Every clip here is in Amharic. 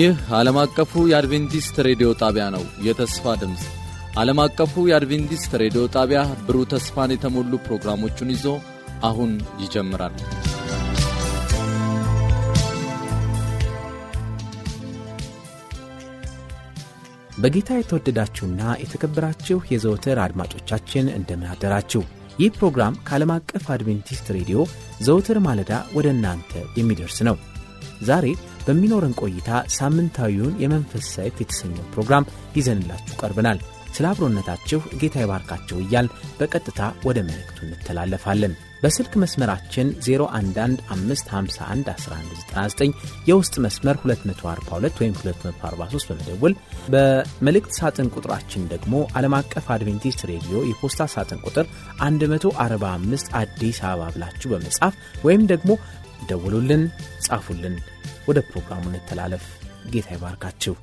ይህ ዓለም አቀፉ የአድቬንቲስት ሬዲዮ ጣቢያ ነው። የተስፋ ድምፅ ዓለም አቀፉ የአድቬንቲስት ሬዲዮ ጣቢያ ብሩህ ተስፋን የተሞሉ ፕሮግራሞቹን ይዞ አሁን ይጀምራል። በጌታ የተወደዳችሁና የተከበራችሁ የዘወትር አድማጮቻችን እንደምን ይህ ፕሮግራም ከዓለም አቀፍ አድቬንቲስት ሬዲዮ ዘወትር ማለዳ ወደ እናንተ የሚደርስ ነው። ዛሬ በሚኖረን ቆይታ ሳምንታዊውን የመንፈስ ሰይፍ የተሰኘው ፕሮግራም ይዘንላችሁ ቀርበናል። ስለ አብሮነታችሁ ጌታ ይባርካችሁ እያል በቀጥታ ወደ መልእክቱ እንተላለፋለን። በስልክ መስመራችን 0115511199 የውስጥ መስመር 242 ወይም 243 በመደወል በመልእክት ሳጥን ቁጥራችን ደግሞ ዓለም አቀፍ አድቬንቲስት ሬዲዮ የፖስታ ሳጥን ቁጥር 145 አዲስ አበባ ብላችሁ በመጻፍ ወይም ደግሞ ደውሉልን፣ ጻፉልን። ወደ ፕሮግራሙ እንተላለፍ። ጌታ ይባርካችሁ።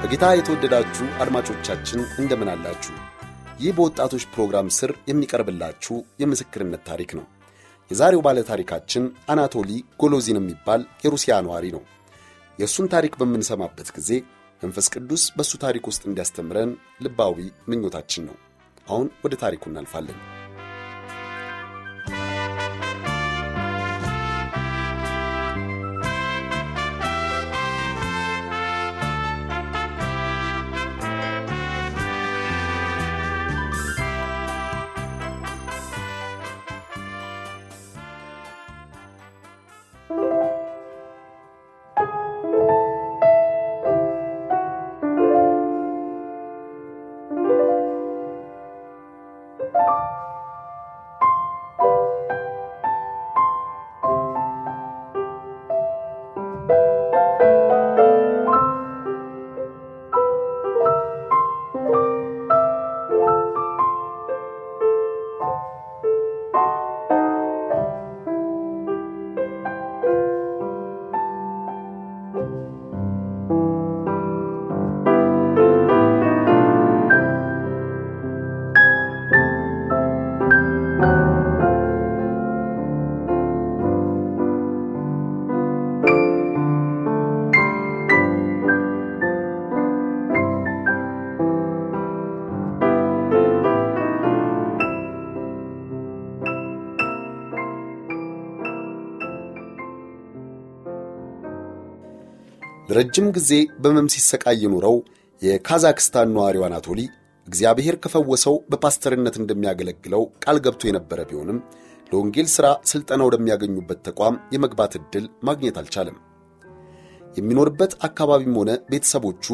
በጌታ የተወደዳችሁ አድማጮቻችን እንደምን አላችሁ? ይህ በወጣቶች ፕሮግራም ስር የሚቀርብላችሁ የምስክርነት ታሪክ ነው። የዛሬው ባለ ታሪካችን አናቶሊ ጎሎዚን የሚባል የሩሲያ ነዋሪ ነው። የእሱን ታሪክ በምንሰማበት ጊዜ መንፈስ ቅዱስ በእሱ ታሪክ ውስጥ እንዲያስተምረን ልባዊ ምኞታችን ነው። አሁን ወደ ታሪኩ እናልፋለን። ለረጅም ጊዜ በመም ሲሰቃይ የኖረው የካዛክስታን ነዋሪው አናቶሊ እግዚአብሔር ከፈወሰው በፓስተርነት እንደሚያገለግለው ቃል ገብቶ የነበረ ቢሆንም ለወንጌል ሥራ ሥልጠና ወደሚያገኙበት ተቋም የመግባት ዕድል ማግኘት አልቻለም። የሚኖርበት አካባቢም ሆነ ቤተሰቦቹ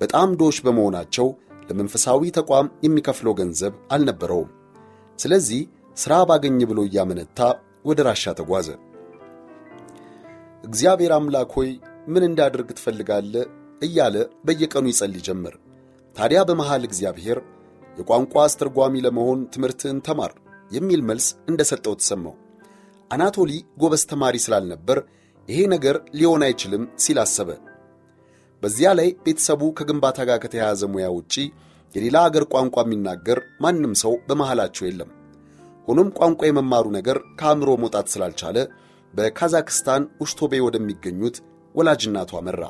በጣም ድሆች በመሆናቸው ለመንፈሳዊ ተቋም የሚከፍለው ገንዘብ አልነበረውም። ስለዚህ ሥራ ባገኝ ብሎ እያመነታ ወደ ራሻ ተጓዘ። እግዚአብሔር አምላክ ሆይ ምን እንዳደርግ ትፈልጋለህ? እያለ በየቀኑ ይጸልይ ጀመር። ታዲያ በመሃል እግዚአብሔር የቋንቋ አስተርጓሚ ለመሆን ትምህርትህን ተማር የሚል መልስ እንደ ሰጠው ተሰማው። አናቶሊ ጎበዝ ተማሪ ስላልነበር ይሄ ነገር ሊሆን አይችልም ሲል አሰበ። በዚያ ላይ ቤተሰቡ ከግንባታ ጋር ከተያያዘ ሙያ ውጪ የሌላ አገር ቋንቋ የሚናገር ማንም ሰው በመሃላቸው የለም። ሆኖም ቋንቋ የመማሩ ነገር ከአእምሮ መውጣት ስላልቻለ በካዛክስታን ውሽቶቤ ወደሚገኙት ወላጅናቱ አመራ።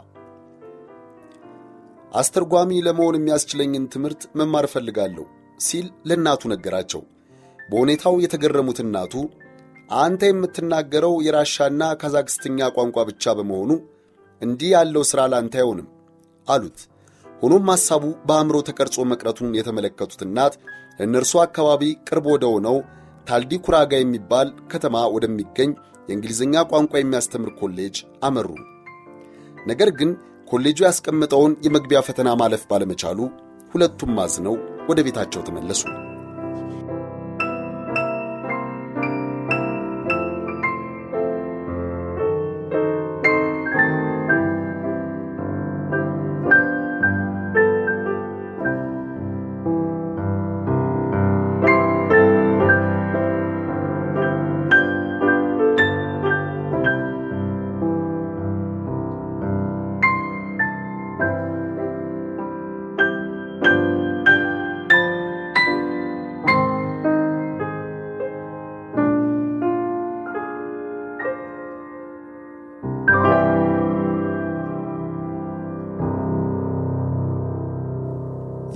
አስተርጓሚ ለመሆን የሚያስችለኝን ትምህርት መማር እፈልጋለሁ ሲል ለእናቱ ነገራቸው። በሁኔታው የተገረሙት እናቱ አንተ የምትናገረው የራሻና ካዛክስትኛ ቋንቋ ብቻ በመሆኑ እንዲህ ያለው ሥራ ላንተ አይሆንም አሉት። ሆኖም ሐሳቡ በአእምሮ ተቀርጾ መቅረቱን የተመለከቱት እናት ለእነርሱ አካባቢ ቅርብ ወደ ሆነው ታልዲ ኩራጋ የሚባል ከተማ ወደሚገኝ የእንግሊዝኛ ቋንቋ የሚያስተምር ኮሌጅ አመሩ። ነገር ግን ኮሌጁ ያስቀመጠውን የመግቢያ ፈተና ማለፍ ባለመቻሉ ሁለቱም አዝነው ወደ ቤታቸው ተመለሱ።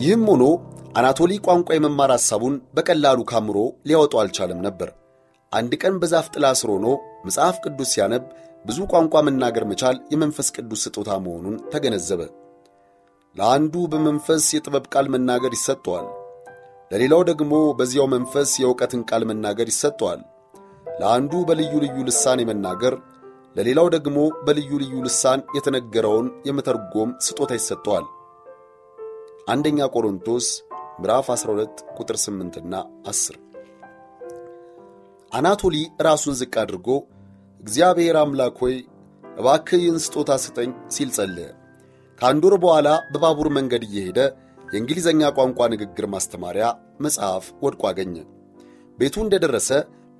ይህም ሆኖ አናቶሊ ቋንቋ የመማር ሐሳቡን በቀላሉ ካምሮ ሊያወጣው አልቻለም ነበር። አንድ ቀን በዛፍ ጥላ ስር ሆኖ መጽሐፍ ቅዱስ ሲያነብ ብዙ ቋንቋ መናገር መቻል የመንፈስ ቅዱስ ስጦታ መሆኑን ተገነዘበ። ለአንዱ በመንፈስ የጥበብ ቃል መናገር ይሰጠዋል፣ ለሌላው ደግሞ በዚያው መንፈስ የእውቀትን ቃል መናገር ይሰጠዋል። ለአንዱ በልዩ ልዩ ልሳን የመናገር ለሌላው ደግሞ በልዩ ልዩ ልሳን የተነገረውን የመተርጎም ስጦታ ይሰጠዋል። አንደኛ ቆሮንቶስ ምዕራፍ 12 ቁጥር 8ና 10። አናቶሊ ራሱን ዝቅ አድርጎ እግዚአብሔር አምላክ ሆይ እባክህ ይህን ስጦታ ስጠኝ ሲል ጸለየ። ከአንድ ወር በኋላ በባቡር መንገድ እየሄደ የእንግሊዘኛ ቋንቋ ንግግር ማስተማሪያ መጽሐፍ ወድቆ አገኘ። ቤቱ እንደደረሰ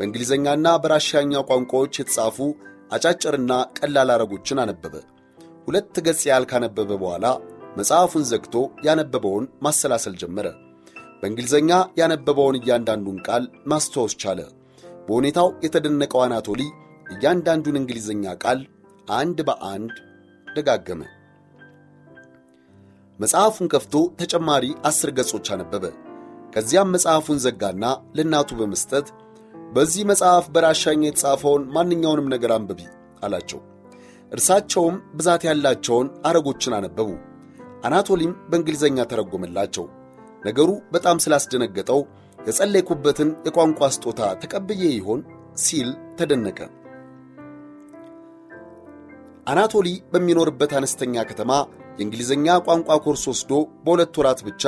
በእንግሊዘኛና በራሽያኛ ቋንቋዎች የተጻፉ አጫጭርና ቀላል አረጎችን አነበበ። ሁለት ገጽ ያህል ካነበበ በኋላ መጽሐፉን ዘግቶ ያነበበውን ማሰላሰል ጀመረ። በእንግሊዘኛ ያነበበውን እያንዳንዱን ቃል ማስታወስ ቻለ። በሁኔታው የተደነቀው አናቶሊ እያንዳንዱን እንግሊዘኛ ቃል አንድ በአንድ ደጋገመ። መጽሐፉን ከፍቶ ተጨማሪ አስር ገጾች አነበበ። ከዚያም መጽሐፉን ዘጋና ለእናቱ በመስጠት በዚህ መጽሐፍ በራሻኛ የተጻፈውን ማንኛውንም ነገር አንብቢ አላቸው። እርሳቸውም ብዛት ያላቸውን አረጎችን አነበቡ። አናቶሊም በእንግሊዘኛ ተረጎመላቸው። ነገሩ በጣም ስላስደነገጠው የጸለይኩበትን የቋንቋ ስጦታ ተቀብዬ ይሆን ሲል ተደነቀ። አናቶሊ በሚኖርበት አነስተኛ ከተማ የእንግሊዝኛ ቋንቋ ኮርስ ወስዶ በሁለት ወራት ብቻ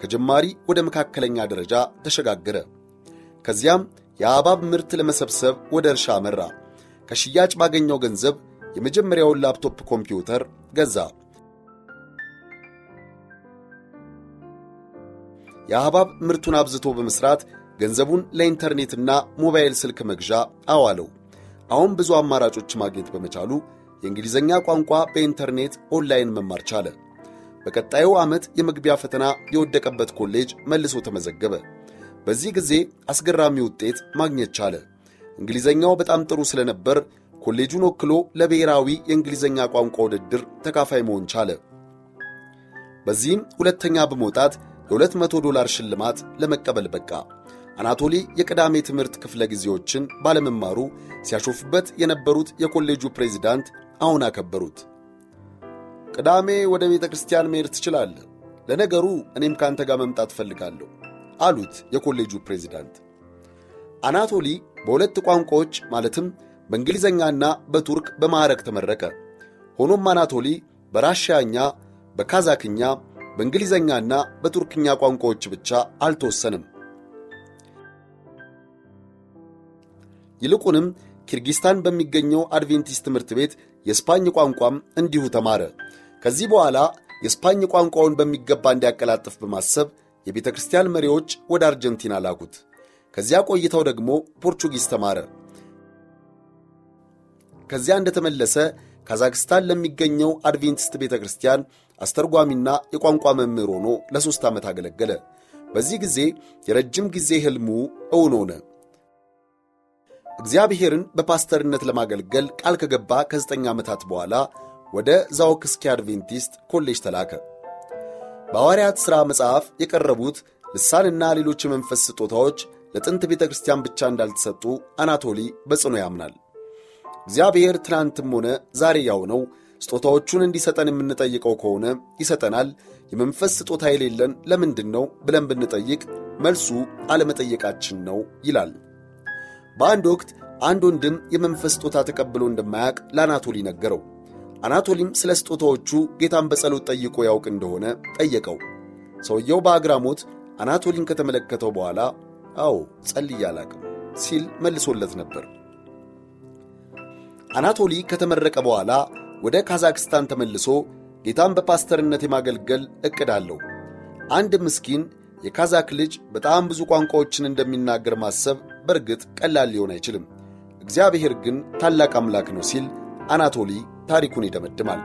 ከጀማሪ ወደ መካከለኛ ደረጃ ተሸጋገረ። ከዚያም የሐብሐብ ምርት ለመሰብሰብ ወደ እርሻ አመራ። ከሽያጭ ባገኘው ገንዘብ የመጀመሪያውን ላፕቶፕ ኮምፒውተር ገዛ። የሐብሐብ ምርቱን አብዝቶ በመሥራት ገንዘቡን ለኢንተርኔትና ሞባይል ስልክ መግዣ አዋለው። አሁን ብዙ አማራጮች ማግኘት በመቻሉ የእንግሊዝኛ ቋንቋ በኢንተርኔት ኦንላይን መማር ቻለ። በቀጣዩ ዓመት የመግቢያ ፈተና የወደቀበት ኮሌጅ መልሶ ተመዘገበ። በዚህ ጊዜ አስገራሚ ውጤት ማግኘት ቻለ። እንግሊዝኛው በጣም ጥሩ ስለነበር ኮሌጁን ወክሎ ለብሔራዊ የእንግሊዝኛ ቋንቋ ውድድር ተካፋይ መሆን ቻለ። በዚህም ሁለተኛ በመውጣት የ200 ዶላር ሽልማት ለመቀበል በቃ። አናቶሊ የቅዳሜ ትምህርት ክፍለ ጊዜዎችን ባለመማሩ ሲያሾፉበት የነበሩት የኮሌጁ ፕሬዚዳንት አሁን አከበሩት። ቅዳሜ ወደ ቤተ ክርስቲያን መሄድ ትችላለህ፣ ለነገሩ እኔም ከአንተ ጋር መምጣት እፈልጋለሁ አሉት የኮሌጁ ፕሬዚዳንት። አናቶሊ በሁለት ቋንቋዎች ማለትም በእንግሊዝኛና በቱርክ በማዕረግ ተመረቀ። ሆኖም አናቶሊ በራሽያኛ፣ በካዛክኛ፣ በእንግሊዝኛና በቱርክኛ ቋንቋዎች ብቻ አልተወሰንም። ይልቁንም ኪርጊስታን በሚገኘው አድቬንቲስት ትምህርት ቤት የስፓኝ ቋንቋም እንዲሁ ተማረ። ከዚህ በኋላ የስፓኝ ቋንቋውን በሚገባ እንዲያቀላጥፍ በማሰብ የቤተ ክርስቲያን መሪዎች ወደ አርጀንቲና ላኩት። ከዚያ ቆይተው ደግሞ ፖርቹጊዝ ተማረ። ከዚያ እንደተመለሰ ካዛክስታን ለሚገኘው አድቬንቲስት ቤተ ክርስቲያን አስተርጓሚና የቋንቋ መምህር ሆኖ ለሦስት ዓመት አገለገለ። በዚህ ጊዜ የረጅም ጊዜ ሕልሙ እውን ሆነ። እግዚአብሔርን በፓስተርነት ለማገልገል ቃል ከገባ ከዘጠኝ ዓመታት በኋላ ወደ ዛውክስኪ አድቬንቲስት ኮሌጅ ተላከ። በሐዋርያት ሥራ መጽሐፍ የቀረቡት ልሳንና ሌሎች የመንፈስ ስጦታዎች ለጥንት ቤተ ክርስቲያን ብቻ እንዳልተሰጡ አናቶሊ በጽኑ ያምናል። እግዚአብሔር ትናንትም ሆነ ዛሬ ያው ነው። ስጦታዎቹን እንዲሰጠን የምንጠይቀው ከሆነ ይሰጠናል። የመንፈስ ስጦታ የሌለን ለምንድን ነው ብለን ብንጠይቅ መልሱ አለመጠየቃችን ነው ይላል። በአንድ ወቅት አንድ ወንድም የመንፈስ ስጦታ ተቀብሎ እንደማያውቅ ለአናቶሊ ነገረው። አናቶሊም ስለ ስጦታዎቹ ጌታን በጸሎት ጠይቆ ያውቅ እንደሆነ ጠየቀው። ሰውየው በአግራሞት አናቶሊን ከተመለከተው በኋላ አዎ ጸልዬ አላቅም ሲል መልሶለት ነበር። አናቶሊ ከተመረቀ በኋላ ወደ ካዛክስታን ተመልሶ ጌታን በፓስተርነት የማገልገል ዕቅድ አለው። አንድ ምስኪን የካዛክ ልጅ በጣም ብዙ ቋንቋዎችን እንደሚናገር ማሰብ በእርግጥ ቀላል ሊሆን አይችልም። እግዚአብሔር ግን ታላቅ አምላክ ነው ሲል አናቶሊ ታሪኩን ይደመድማል።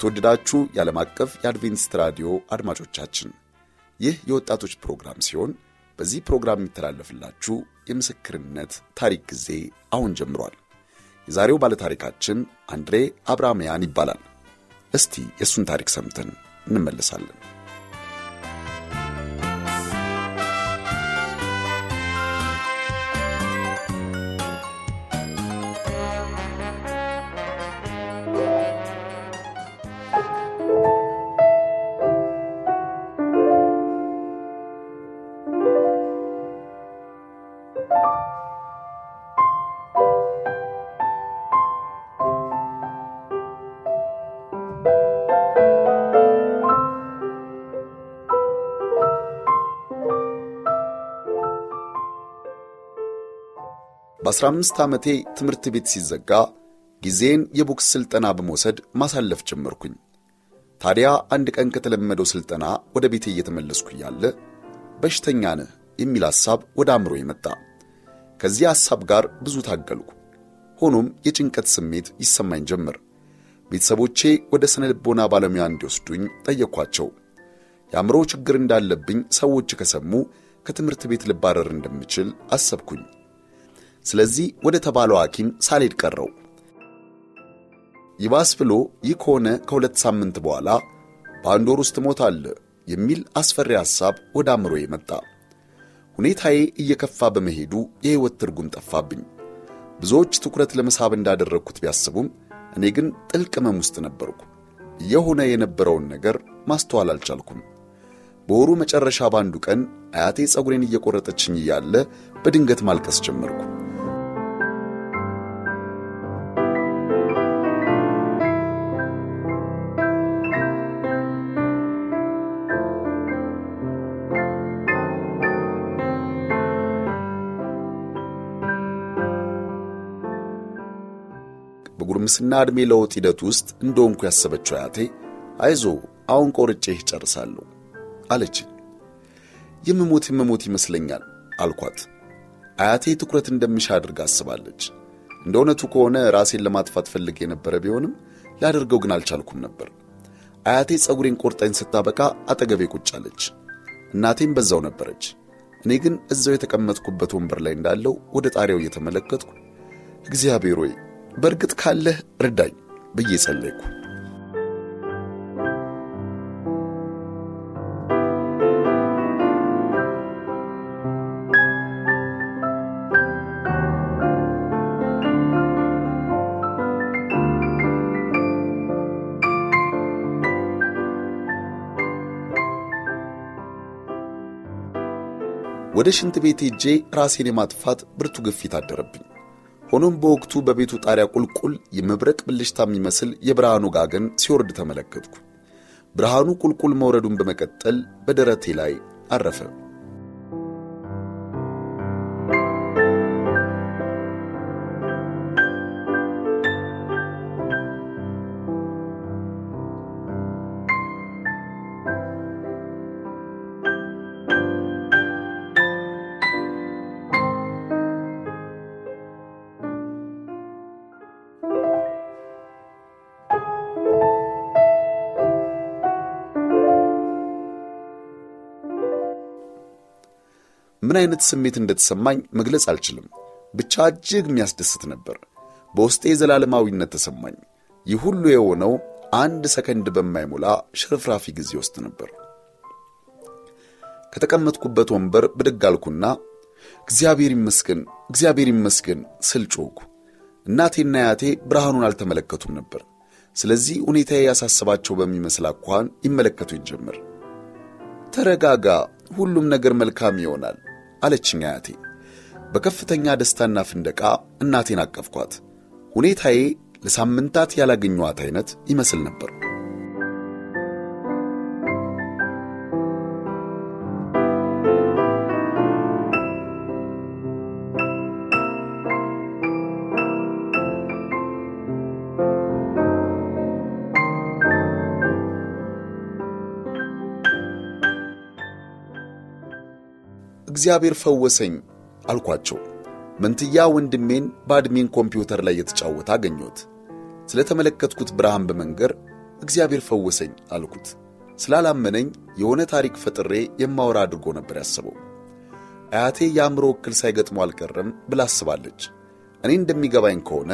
የተወደዳችሁ የዓለም አቀፍ የአድቬንቲስት ራዲዮ አድማጮቻችን ይህ የወጣቶች ፕሮግራም ሲሆን በዚህ ፕሮግራም የሚተላለፍላችሁ የምስክርነት ታሪክ ጊዜ አሁን ጀምሯል። የዛሬው ባለታሪካችን አንድሬ አብራሚያን ይባላል። እስቲ የእሱን ታሪክ ሰምተን እንመለሳለን። በአስራ አምስት ዓመቴ ትምህርት ቤት ሲዘጋ ጊዜን የቦክስ ሥልጠና በመውሰድ ማሳለፍ ጀመርኩኝ። ታዲያ አንድ ቀን ከተለመደው ሥልጠና ወደ ቤቴ እየተመለስኩ እያለ በሽተኛ ነህ የሚል ሐሳብ ወደ አእምሮ መጣ። ከዚህ ሐሳብ ጋር ብዙ ታገልኩ። ሆኖም የጭንቀት ስሜት ይሰማኝ ጀመር። ቤተሰቦቼ ወደ ስነ ልቦና ባለሙያ እንዲወስዱኝ ጠየቅኳቸው። የአእምሮ ችግር እንዳለብኝ ሰዎች ከሰሙ ከትምህርት ቤት ልባረር እንደምችል አሰብኩኝ። ስለዚህ ወደ ተባለው ሐኪም ሳልሄድ ቀረው። ይባስ ብሎ ይህ ከሆነ ከሁለት ሳምንት በኋላ በአንድ ወር ውስጥ እሞታለሁ የሚል አስፈሪ ሐሳብ ወደ አእምሮዬ መጣ። ሁኔታዬ እየከፋ በመሄዱ የሕይወት ትርጉም ጠፋብኝ። ብዙዎች ትኩረት ለመሳብ እንዳደረግኩት ቢያስቡም እኔ ግን ጥልቅ ሕመም ውስጥ ነበርኩ። እየሆነ የነበረውን ነገር ማስተዋል አልቻልኩም። በወሩ መጨረሻ በአንዱ ቀን አያቴ ጸጉሬን እየቆረጠችኝ እያለ በድንገት ማልቀስ ጀመርኩ። በጉርምስና ዕድሜ ለውጥ ሂደት ውስጥ እንደሆንኩ ያሰበችው አያቴ አይዞ አሁን ቆርጬህ ጨርሳለሁ አለችኝ። የምሞት የምሞት ይመስለኛል አልኳት። አያቴ ትኩረት እንደምሻ አድርጋ አስባለች። እንደ እውነቱ ከሆነ ራሴን ለማጥፋት ፈልጌ የነበረ ቢሆንም ላደርገው ግን አልቻልኩም ነበር። አያቴ ጸጉሬን ቆርጠኝ ስታበቃ አጠገቤ ቁጭ አለች። እናቴም በዛው ነበረች። እኔ ግን እዛው የተቀመጥኩበት ወንበር ላይ እንዳለው ወደ ጣሪያው እየተመለከትኩ እግዚአብሔር ሆይ በእርግጥ ካለህ እርዳኝ ብዬ ጸለይኩ። ወደ ሽንት ቤት ሄጄ ራሴን የማጥፋት ብርቱ ግፊት አደረብኝ። ሆኖም በወቅቱ በቤቱ ጣሪያ ቁልቁል የመብረቅ ብልሽታ የሚመስል የብርሃኑ ጋገን ሲወርድ ተመለከትኩ። ብርሃኑ ቁልቁል መውረዱን በመቀጠል በደረቴ ላይ አረፈ። አይነት ስሜት እንደተሰማኝ መግለጽ አልችልም። ብቻ እጅግ የሚያስደስት ነበር። በውስጤ የዘላለማዊነት ተሰማኝ። ይህ ሁሉ የሆነው አንድ ሰከንድ በማይሞላ ሽርፍራፊ ጊዜ ውስጥ ነበር። ከተቀመጥኩበት ወንበር ብድግ አልኩና እግዚአብሔር ይመስገን፣ እግዚአብሔር ይመስገን ስል ጮኽኩ። እናቴና አያቴ ብርሃኑን አልተመለከቱም ነበር። ስለዚህ ሁኔታዬ ያሳሰባቸው በሚመስል አኳኋን ይመለከቱኝ ጀመር። ተረጋጋ፣ ሁሉም ነገር መልካም ይሆናል አለችኝ አያቴ። በከፍተኛ ደስታና ፍንደቃ እናቴን አቀፍኳት። ሁኔታዬ ለሳምንታት ያላገኘኋት አይነት ይመስል ነበር። እግዚአብሔር ፈወሰኝ አልኳቸው። መንትያ ወንድሜን በአድሜን ኮምፒውተር ላይ የተጫወተ አገኘሁት። ስለተመለከትኩት ብርሃን በመንገር እግዚአብሔር ፈወሰኝ አልኩት። ስላላመነኝ የሆነ ታሪክ ፈጥሬ የማወራ አድርጎ ነበር ያስበው። አያቴ የአእምሮ እክል ሳይገጥሞ አልቀረም ብላ አስባለች። እኔ እንደሚገባኝ ከሆነ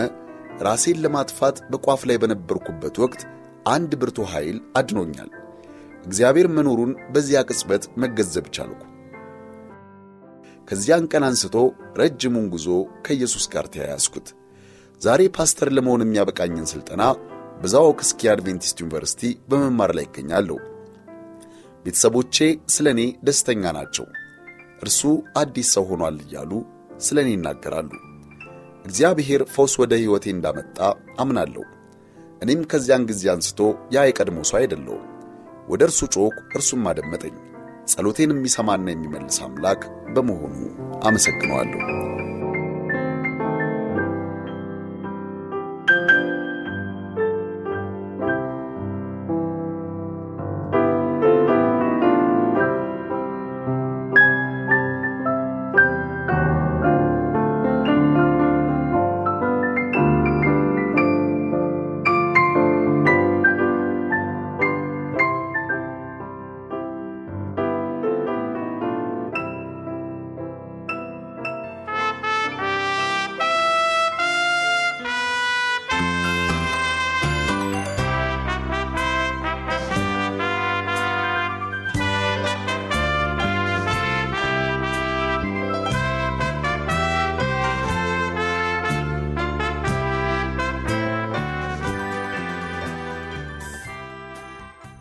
ራሴን ለማጥፋት በቋፍ ላይ በነበርኩበት ወቅት አንድ ብርቱ ኃይል አድኖኛል። እግዚአብሔር መኖሩን በዚያ ቅጽበት መገንዘብ ቻልኩ። ከዚያን ቀን አንስቶ ረጅሙን ጉዞ ከኢየሱስ ጋር ተያያዝኩት። ዛሬ ፓስተር ለመሆን የሚያበቃኝን ሥልጠና በዛው ክስኪ አድቬንቲስት ዩኒቨርሲቲ በመማር ላይ ይገኛለሁ። ቤተሰቦቼ ስለ እኔ ደስተኛ ናቸው። እርሱ አዲስ ሰው ሆኗል እያሉ ስለ እኔ ይናገራሉ። እግዚአብሔር ፈውስ ወደ ሕይወቴ እንዳመጣ አምናለሁ። እኔም ከዚያን ጊዜ አንስቶ ያ የቀድሞ ሰው አይደለሁም። ወደ እርሱ ጮክ፣ እርሱም አደመጠኝ። ጸሎቴን የሚሰማና የሚመልስ አምላክ በመሆኑ አመሰግነዋለሁ።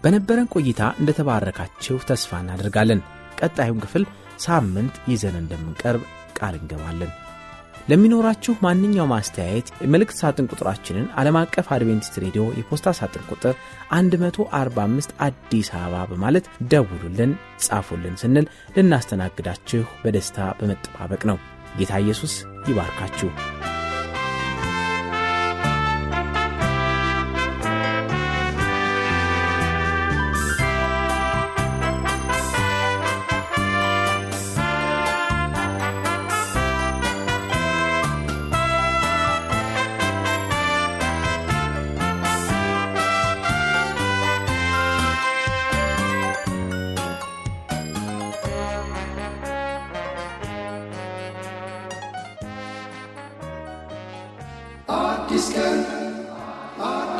በነበረን ቆይታ እንደተባረካችሁ ተስፋ እናደርጋለን። ቀጣዩን ክፍል ሳምንት ይዘን እንደምንቀርብ ቃል እንገባለን። ለሚኖራችሁ ማንኛውም አስተያየት የመልእክት ሳጥን ቁጥራችንን ዓለም አቀፍ አድቬንቲስት ሬዲዮ የፖስታ ሳጥን ቁጥር 145 አዲስ አበባ በማለት ደውሉልን፣ ጻፉልን ስንል ልናስተናግዳችሁ በደስታ በመጠባበቅ ነው። ጌታ ኢየሱስ ይባርካችሁ።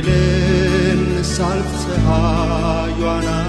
دل صرف ها یا نه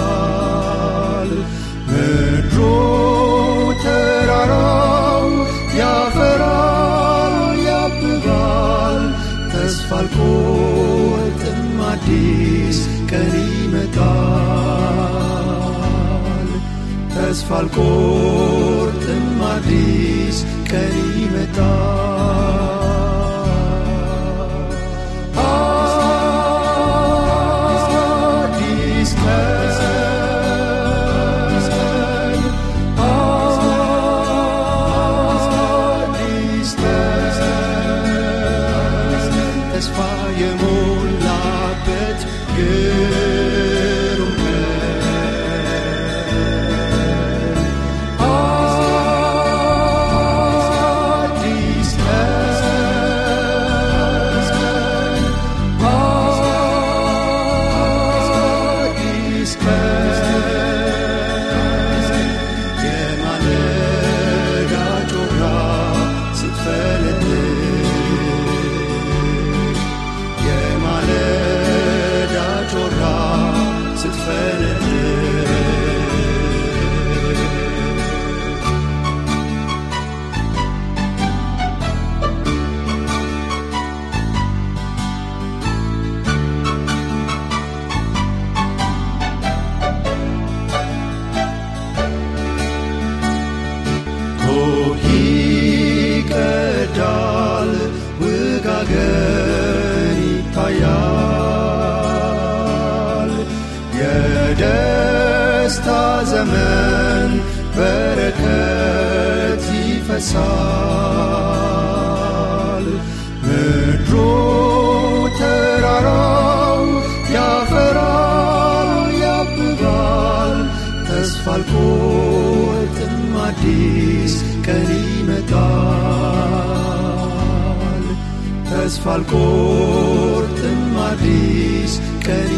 ይፈሳል ምድሩ ተራራው ያፈራል ያብባል። ተስፋ አልቆርጥም አዲስ ቀን ይመጣል። ተስፋ አልቆርጥም አዲስ ቀን ይመጣል የደስታ ዘመን በረከት ይፈሳል ምድሩ ተራራው ያፈራል ያብባል ተስፋ አልቆርጥም አዲስ ቀን ይመጣል ተስፋ አልቆርጥም አዲስ ቀን